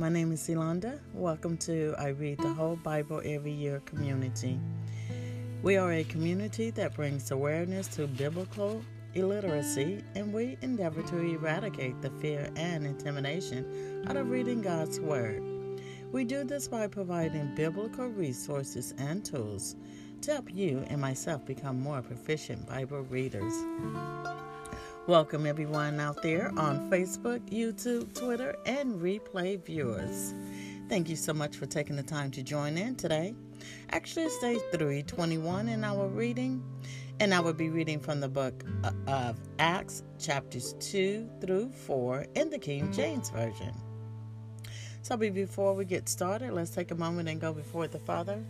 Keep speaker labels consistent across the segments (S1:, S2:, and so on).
S1: My name is Yolanda. Welcome to I Read the Whole Bible Every Year community. We are a community that brings awareness to biblical illiteracy, and we endeavor to eradicate the fear and intimidation out of reading God's Word. We do this by providing biblical resources and tools to help you and myself become more proficient Bible readers. Welcome, everyone out there on Facebook, YouTube, Twitter, and replay viewers. Thank you so much for taking the time to join in today. Actually, it's day 321 in our reading, and I will be reading from the book of Acts, chapters 2 through 4 in the King James Version. So, before we get started, let's take a moment and go before the Father.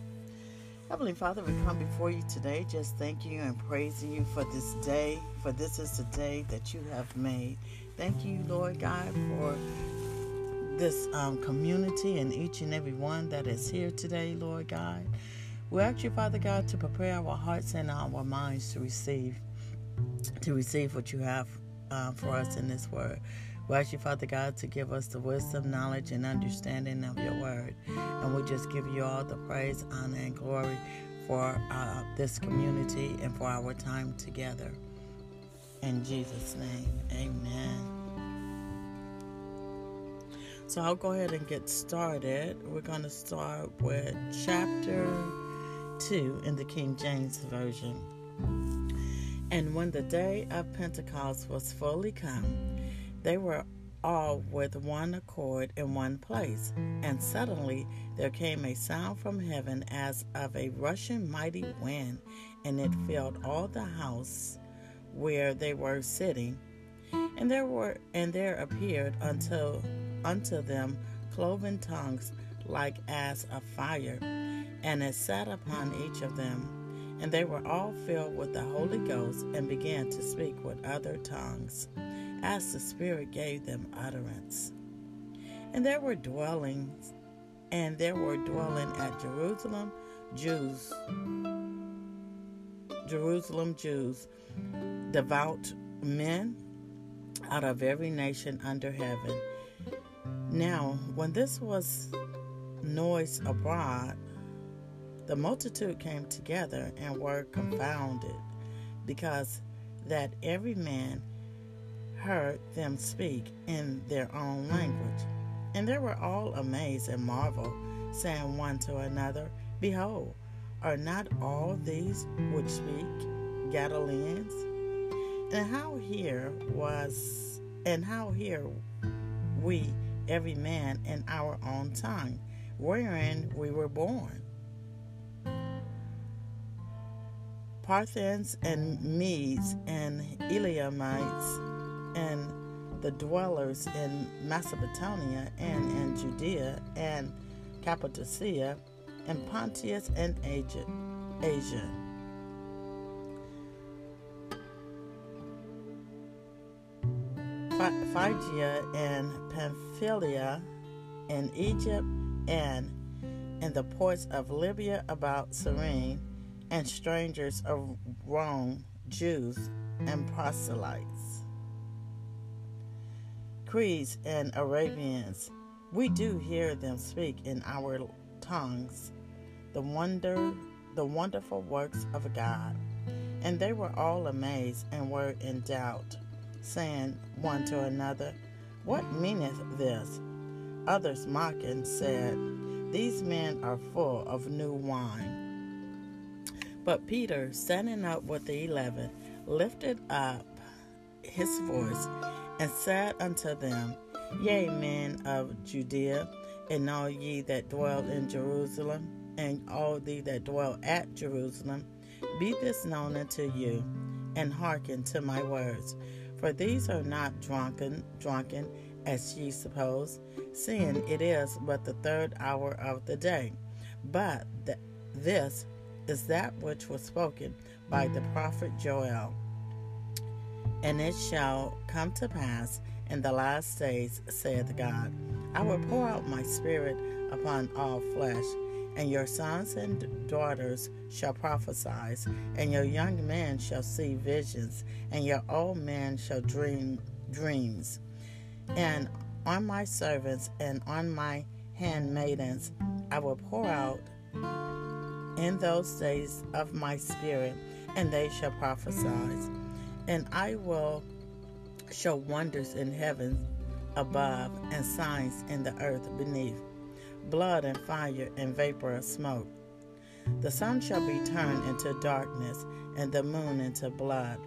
S1: Heavenly Father, we come before you today just thanking you and praising you for this day, for this is the day that you have made. Thank you, Lord God, for this um, community and each and every one that is here today, Lord God. We ask you, Father God, to prepare our hearts and our minds to receive, to receive what you have uh, for us in this word. We ask you, Father God, to give us the wisdom, knowledge, and understanding of your word. And we just give you all the praise, honor, and glory for uh, this community and for our time together. In Jesus' name, amen. So I'll go ahead and get started. We're going to start with chapter 2 in the King James Version. And when the day of Pentecost was fully come, they were all with one accord in one place. And suddenly there came a sound from heaven as of a rushing mighty wind, and it filled all the house where they were sitting. And there were and there appeared unto unto them cloven tongues like as of fire, and it sat upon each of them. And they were all filled with the Holy Ghost and began to speak with other tongues as the Spirit gave them utterance. And there were dwellings, and there were dwelling at Jerusalem Jews, Jerusalem Jews, devout men out of every nation under heaven. Now, when this was noise abroad, the multitude came together and were confounded, because that every man heard them speak in their own language. And they were all amazed and marveled, saying one to another, Behold, are not all these which speak Galileans? And how here was, and how here we, every man in our own tongue, wherein we were born? Parthians and Medes and Elamites and the dwellers in Mesopotamia and in Judea and Cappadocia and Pontus and Asia. Phrygia and Pamphylia and Egypt and in the ports of Libya about Cyrene and strangers of Rome, Jews and proselytes. Cretes and Arabians, we do hear them speak in our tongues the wonder, the wonderful works of God. And they were all amazed and were in doubt, saying one to another, What meaneth this? Others mocking said, These men are full of new wine. But Peter, standing up with the eleven, lifted up his voice and said unto them, Yea, men of Judea, and all ye that dwell in Jerusalem, and all ye that dwell at Jerusalem, be this known unto you, and hearken to my words. For these are not drunken, drunken, as ye suppose, seeing it is but the third hour of the day. But th- this is that which was spoken by the mm. prophet Joel. And it shall come to pass in the last days, saith God, I will pour out my spirit upon all flesh, and your sons and daughters shall prophesy, and your young men shall see visions, and your old men shall dream dreams. And On my servants and on my handmaidens I will pour out in those days of my spirit, and they shall prophesy. And I will show wonders in heaven above and signs in the earth beneath blood and fire and vapor of smoke. The sun shall be turned into darkness and the moon into blood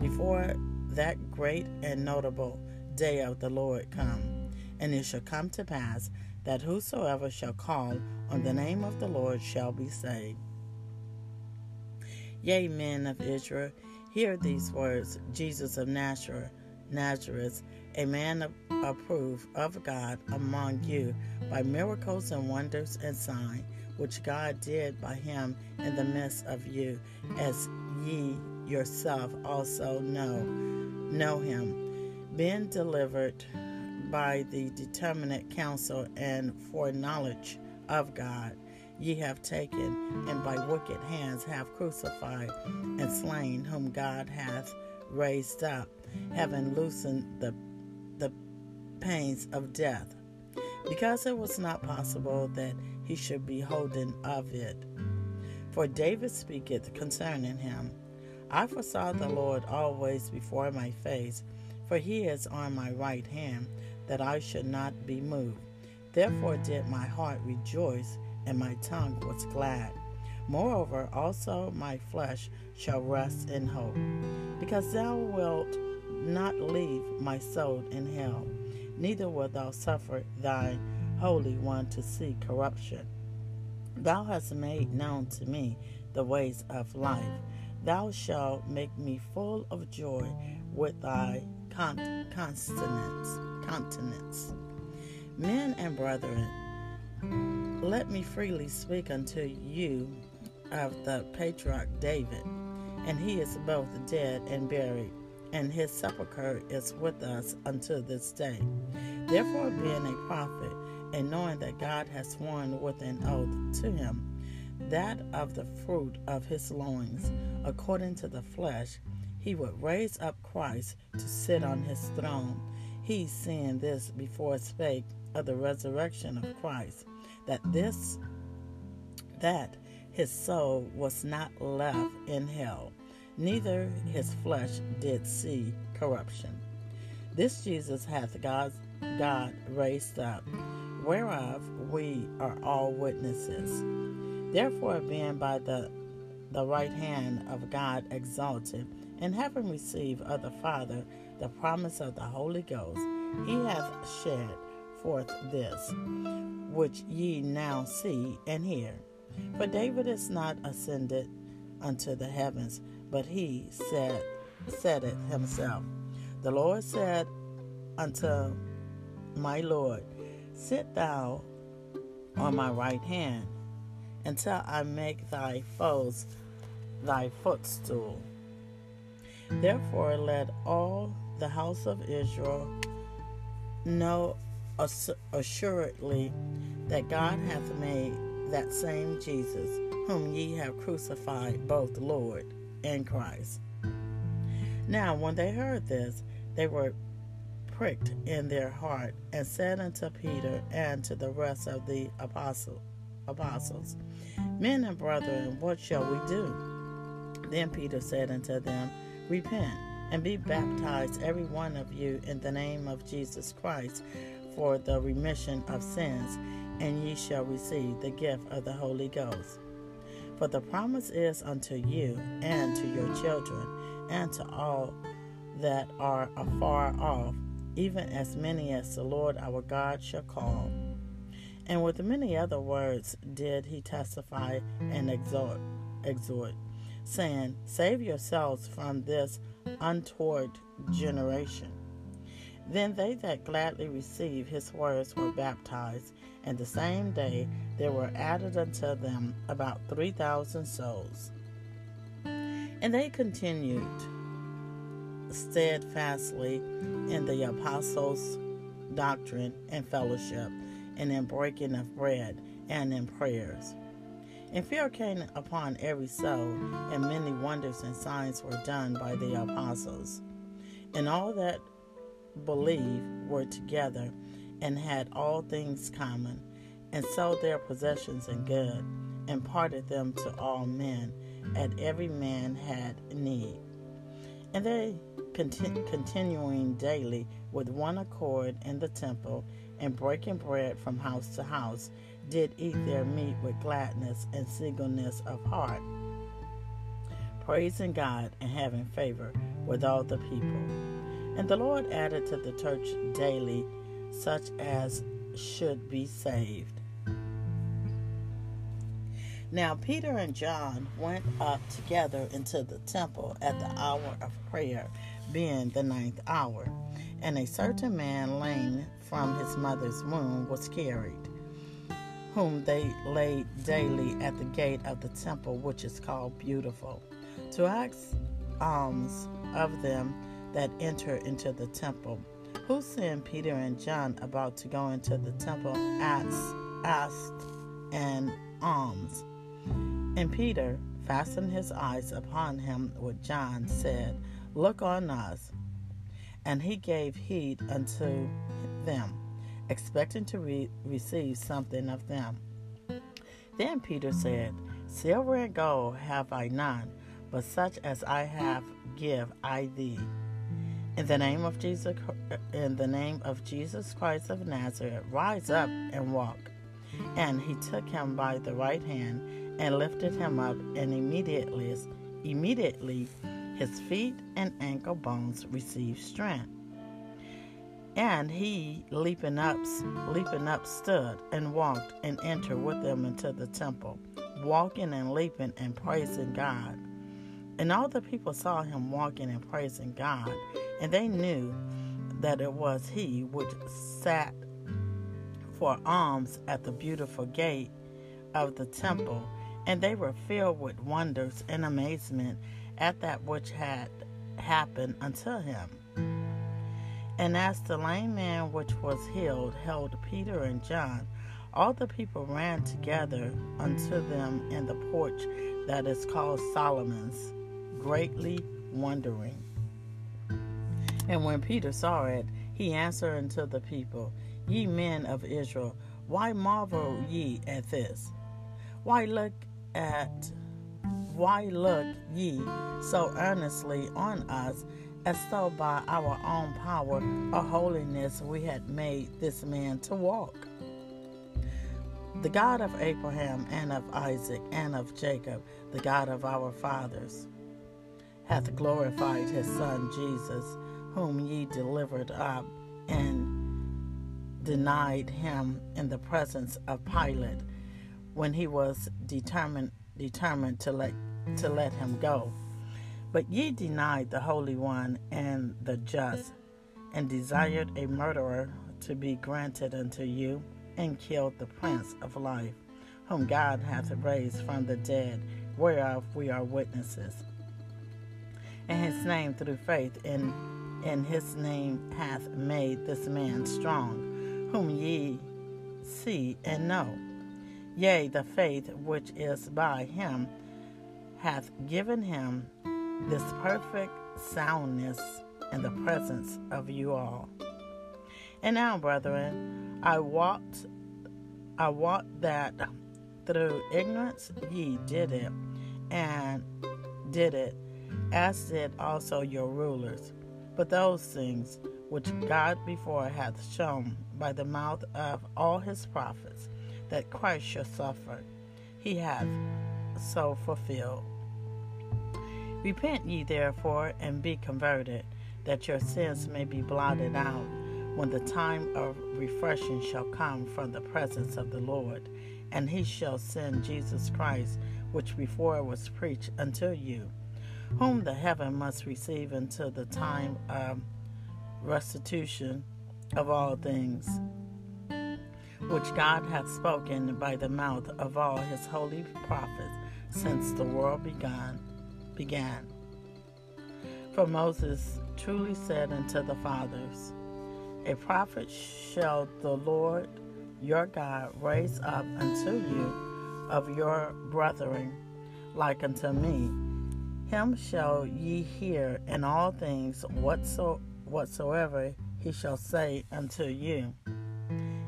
S1: before that great and notable day of the Lord come. And it shall come to pass that whosoever shall call on the name of the Lord shall be saved. Yea, men of Israel, hear these words Jesus of Nazareth, Nazareth a man of, approved of God among you by miracles and wonders and signs which God did by him in the midst of you, as ye yourself also know know him, being delivered by the determinate counsel and foreknowledge of God, ye have taken, and by wicked hands have crucified and slain, whom God hath raised up, having loosened the the pains of death, because it was not possible that he should be holden of it. For David speaketh concerning him I foresaw the Lord always before my face, for he is on my right hand, that I should not be moved. Therefore did my heart rejoice, and my tongue was glad. Moreover, also my flesh shall rest in hope, because thou wilt not leave my soul in hell, neither wilt thou suffer thy Holy One to see corruption. Thou hast made known to me the ways of life. Thou shalt make me full of joy with thy con- consonants, continence. Men and brethren, let me freely speak unto you of the patriarch David, and he is both dead and buried, and his sepulchre is with us unto this day. Therefore, being a prophet, and knowing that God has sworn with an oath to him, that of the fruit of his loins, according to the flesh, he would raise up Christ to sit on his throne. He, seeing this before, spake of the resurrection of Christ, that this, that his soul was not left in hell, neither his flesh did see corruption. This Jesus hath God, God raised up, whereof we are all witnesses. Therefore, being by the, the right hand of God exalted, and having received of the Father the promise of the Holy Ghost, he hath shed forth this, which ye now see and hear. For David is not ascended unto the heavens, but he said, said it himself. The Lord said unto my Lord, Sit thou on my right hand until I make thy foes thy footstool. Therefore, let all the house of Israel know assuredly that God hath made that same Jesus, whom ye have crucified, both Lord and Christ. Now, when they heard this, they were pricked in their heart, and said unto Peter and to the rest of the apostle, apostles, Men and brethren, what shall we do? Then Peter said unto them, Repent and be baptized, every one of you, in the name of Jesus Christ, for the remission of sins, and ye shall receive the gift of the Holy Ghost. For the promise is unto you and to your children, and to all that are afar off, even as many as the Lord our God shall call. And with many other words did he testify and exhort, exhort, saying, Save yourselves from this untoward generation. Then they that gladly received his words were baptized, and the same day there were added unto them about three thousand souls. And they continued steadfastly in the apostles' doctrine and fellowship and in breaking of bread and in prayers. And fear came upon every soul, and many wonders and signs were done by the apostles. And all that believed were together and had all things common, and sold their possessions and good, and parted them to all men, as every man had need. And they, continu- continuing daily with one accord in the temple, and breaking bread from house to house, did eat their meat with gladness and singleness of heart, praising God and having favor with all the people. And the Lord added to the church daily such as should be saved. Now Peter and John went up together into the temple at the hour of prayer, being the ninth hour. And a certain man lame from his mother's womb was carried, whom they laid daily at the gate of the temple, which is called Beautiful, to ask alms of them that enter into the temple. Who seeing Peter and John about to go into the temple asked, asked an alms. And Peter, fastened his eyes upon him with John, said, Look on us. And he gave heed unto them, expecting to re- receive something of them. Then Peter said, Silver and gold have I none, but such as I have give I thee. In the name of Jesus, in the name of Jesus Christ of Nazareth, rise up and walk. And he took him by the right hand and lifted him up, and immediately, immediately his feet and ankle bones received strength. And he, leaping up, leaping up, stood and walked and entered with them into the temple, walking and leaping and praising God. And all the people saw him walking and praising God, and they knew that it was he which sat for alms at the beautiful gate of the temple, and they were filled with wonders and amazement at that which had happened unto him. And as the lame man which was healed held Peter and John, all the people ran together unto them in the porch that is called Solomon's, greatly wondering. And when Peter saw it, he answered unto the people, Ye men of Israel, why marvel ye at this? Why look at why look ye so earnestly on us, as though by our own power or holiness we had made this man to walk? The God of Abraham and of Isaac and of Jacob, the God of our fathers, hath glorified his Son Jesus, whom ye delivered up and denied him in the presence of Pilate when he was determined determined to let to let him go. But ye denied the Holy One and the just, and desired a murderer to be granted unto you, and killed the Prince of Life, whom God hath raised from the dead, whereof we are witnesses. And his name through faith in in his name hath made this man strong, whom ye see and know. Yea, the faith which is by him hath given him this perfect soundness in the presence of you all. And now, brethren, I wot, I wot that through ignorance ye did it, and did it, as did also your rulers. But those things which God before hath shown by the mouth of all his prophets, that Christ shall suffer, he hath so fulfilled. Repent ye therefore and be converted, that your sins may be blotted out, when the time of refreshing shall come from the presence of the Lord, and he shall send Jesus Christ, which before was preached unto you, whom the heaven must receive until the time of restitution of all things, which God hath spoken by the mouth of all his holy prophets since the world began began. For Moses truly said unto the fathers, A prophet shall the Lord your God raise up unto you of your brethren, like unto me. Him shall ye hear in all things whatso, whatsoever he shall say unto you.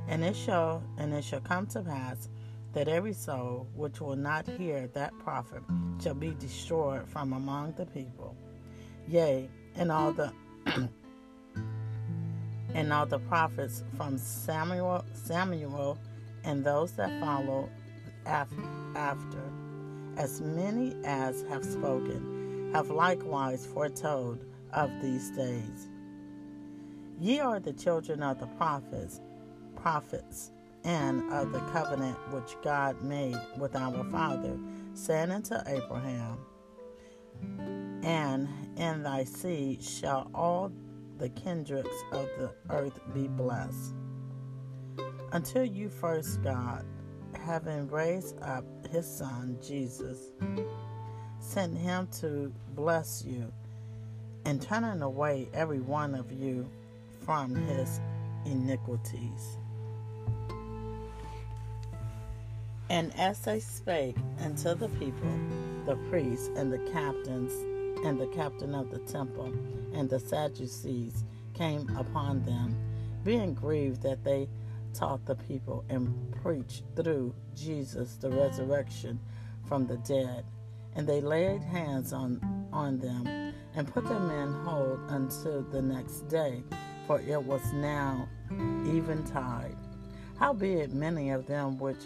S1: And it shall and it shall come to pass that every soul which will not hear that prophet shall be destroyed from among the people. Yea, and all the and all the prophets from Samuel Samuel and those that follow after, as many as have spoken, have likewise foretold of these days. Ye are the children of the prophets, prophets, and of the covenant which God made with our father, saying unto Abraham, And in thy seed shall all the kindreds of the earth be blessed. Until you first, God, having raised up his Son, Jesus, sent him to bless you, and turning away every one of you from his iniquities. And as they spake unto the people, the priests and the captains and the captain of the temple and the Sadducees came upon them, being grieved that they taught the people and preached through Jesus the resurrection from the dead. And they laid hands on, on them and put them in hold until the next day, for it was now eventide. Howbeit many of them which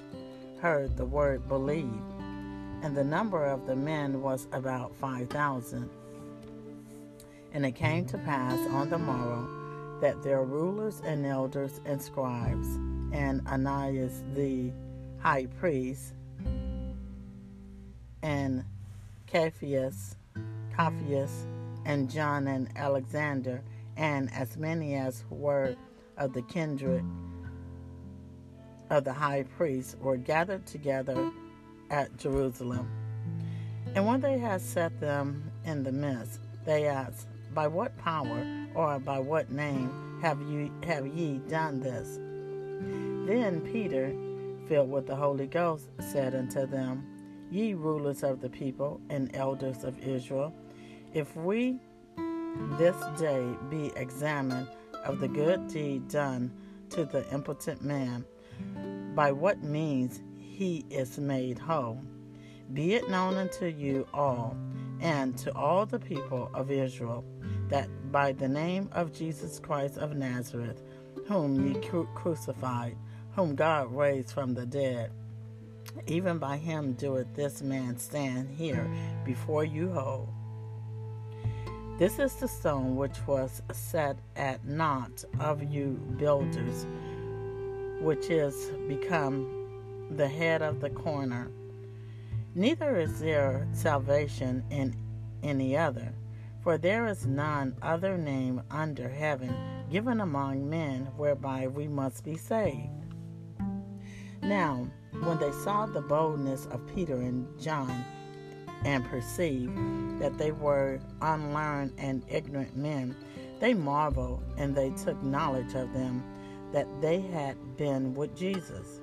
S1: heard the word believe, and the number of the men was about five thousand. And it came to pass on the morrow that their rulers and elders and scribes, and Ananias the high priest, and Caiaphas, Caiaphas, and John and Alexander, and as many as were of the kindred of the high priest, were gathered together at Jerusalem. And when they had set them in the midst, they asked, by what power or by what name have you have ye done this? Then Peter, filled with the Holy Ghost, said unto them, Ye rulers of the people and elders of Israel, if we this day be examined of the good deed done to the impotent man, by what means he is made whole, be it known unto you all and to all the people of Israel that by the name of Jesus Christ of Nazareth, whom ye cru- crucified, whom God raised from the dead, even by him doeth this man stand here before you whole. This is the stone which was set at naught of you builders, which is become the head of the corner. Neither is there salvation in any other for there is none other name under heaven given among men whereby we must be saved. Now, when they saw the boldness of Peter and John, and perceived that they were unlearned and ignorant men, they marveled and they took knowledge of them that they had been with Jesus.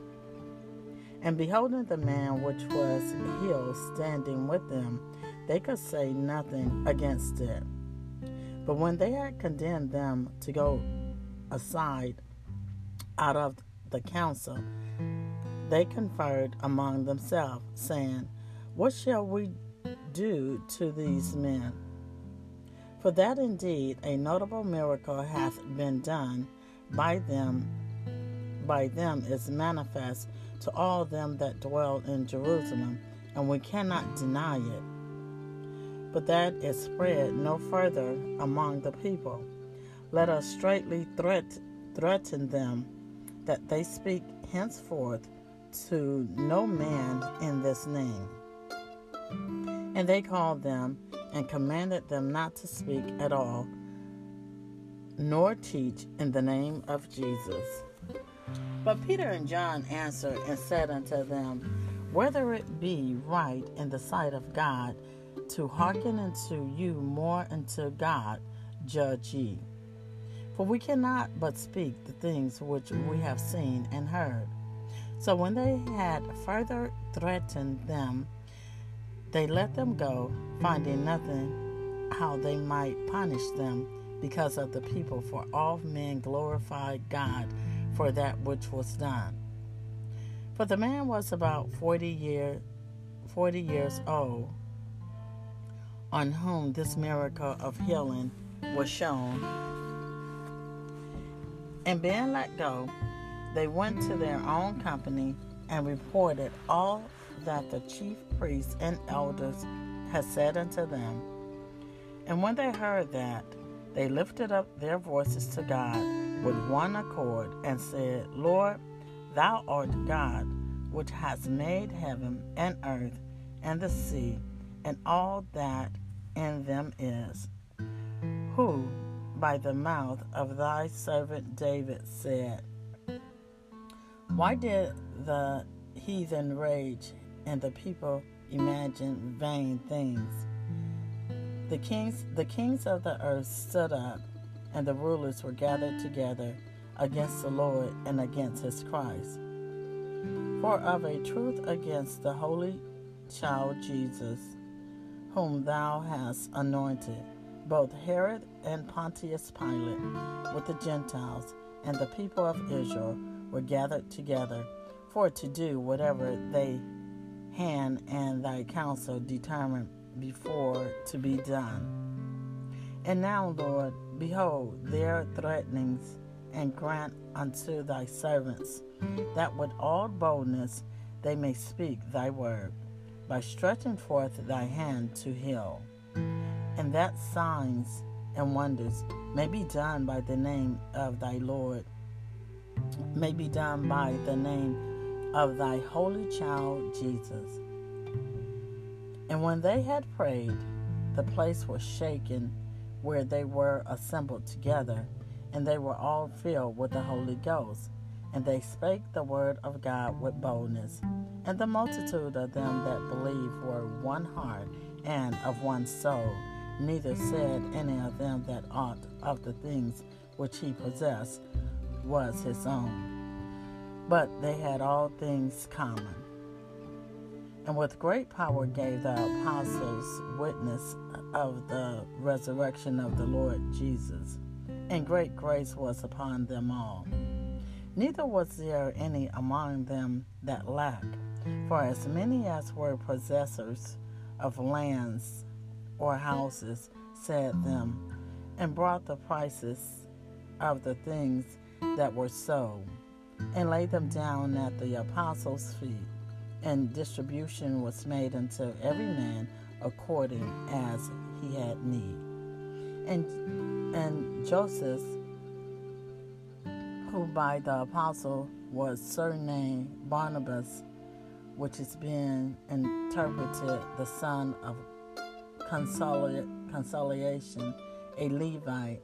S1: And beholding the man which was healed standing with them, they could say nothing against it. But when they had condemned them to go aside out of the council, they conferred among themselves, saying, What shall we do to these men? For that indeed a notable miracle hath been done by them by them is manifest to all them that dwell in Jerusalem, and we cannot deny it but that is spread no further among the people. Let us straightly threat, threaten them that they speak henceforth to no man in this name. And they called them and commanded them not to speak at all, nor teach in the name of Jesus. But Peter and John answered and said unto them, Whether it be right in the sight of God to hearken unto you more unto God, judge ye. For we cannot but speak the things which we have seen and heard. So when they had further threatened them, they let them go, finding nothing how they might punish them because of the people, for all men glorified God for that which was done. For the man was about 40 year 40 years old on whom this miracle of healing was shown. And being let go, they went to their own company and reported all that the chief priests and elders had said unto them. And when they heard that, they lifted up their voices to God with one accord and said, Lord, thou art God, which hast made heaven and earth and the sea and all that in them is, who by the mouth of thy servant David said, Why did the heathen rage and the people imagine vain things? The kings, the kings of the earth stood up, and the rulers were gathered together against the Lord and against his Christ. For of a truth against the holy child Jesus, whom thou hast anointed, both Herod and Pontius Pilate, with the Gentiles and the people of Israel, were gathered together for to do whatever they hand and thy counsel determined before to be done. And now, Lord, behold their threatenings, and grant unto thy servants that with all boldness they may speak thy word, by stretching forth thy hand to heal and that signs and wonders may be done by the name of thy Lord, may be done by the name of thy holy child Jesus. And when they had prayed, the place was shaken where they were assembled together, and they were all filled with the Holy Ghost. And they spake the word of God with boldness. And the multitude of them that believed were one heart and of one soul neither said any of them that aught of the things which he possessed was his own, but they had all things common. And with great power gave the apostles witness of the resurrection of the Lord Jesus, and great grace was upon them all. Neither was there any among them that lacked, for as many as were possessors of lands or houses, said them, and brought the prices of the things that were sold, and laid them down at the apostles' feet. And distribution was made unto every man according as he had need. And and Joseph, who by the apostle was surnamed Barnabas, which is being interpreted the son of consolation, a Levite,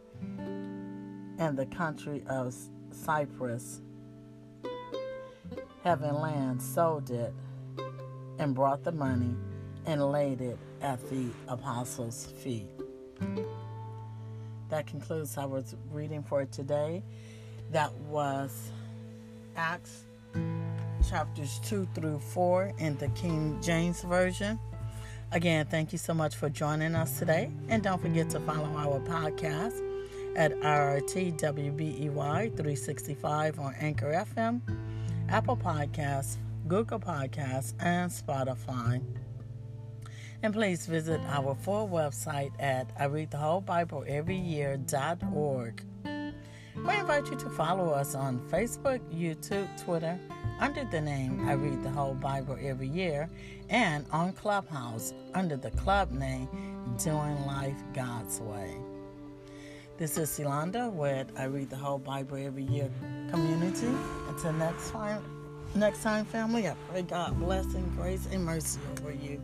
S1: and the country of Cyprus, having land, sold it, and brought the money and laid it at the apostles' feet. That concludes our reading for today. That was Acts chapters 2 through 4 in the King James Version. Again, thank you so much for joining us today. And don't forget to follow our podcast at RRTWBEY 365 on Anchor FM, Apple Podcasts, Google Podcasts, and Spotify. And please visit our full website at I read the whole Bible every year.org. We invite you to follow us on Facebook, YouTube, Twitter, under the name I Read the Whole Bible Every Year, and on Clubhouse under the club name Doing Life God's Way. This is Yolanda with I Read the Whole Bible Every Year community. Until next time, next time, family, I pray God blessing, grace, and mercy over you.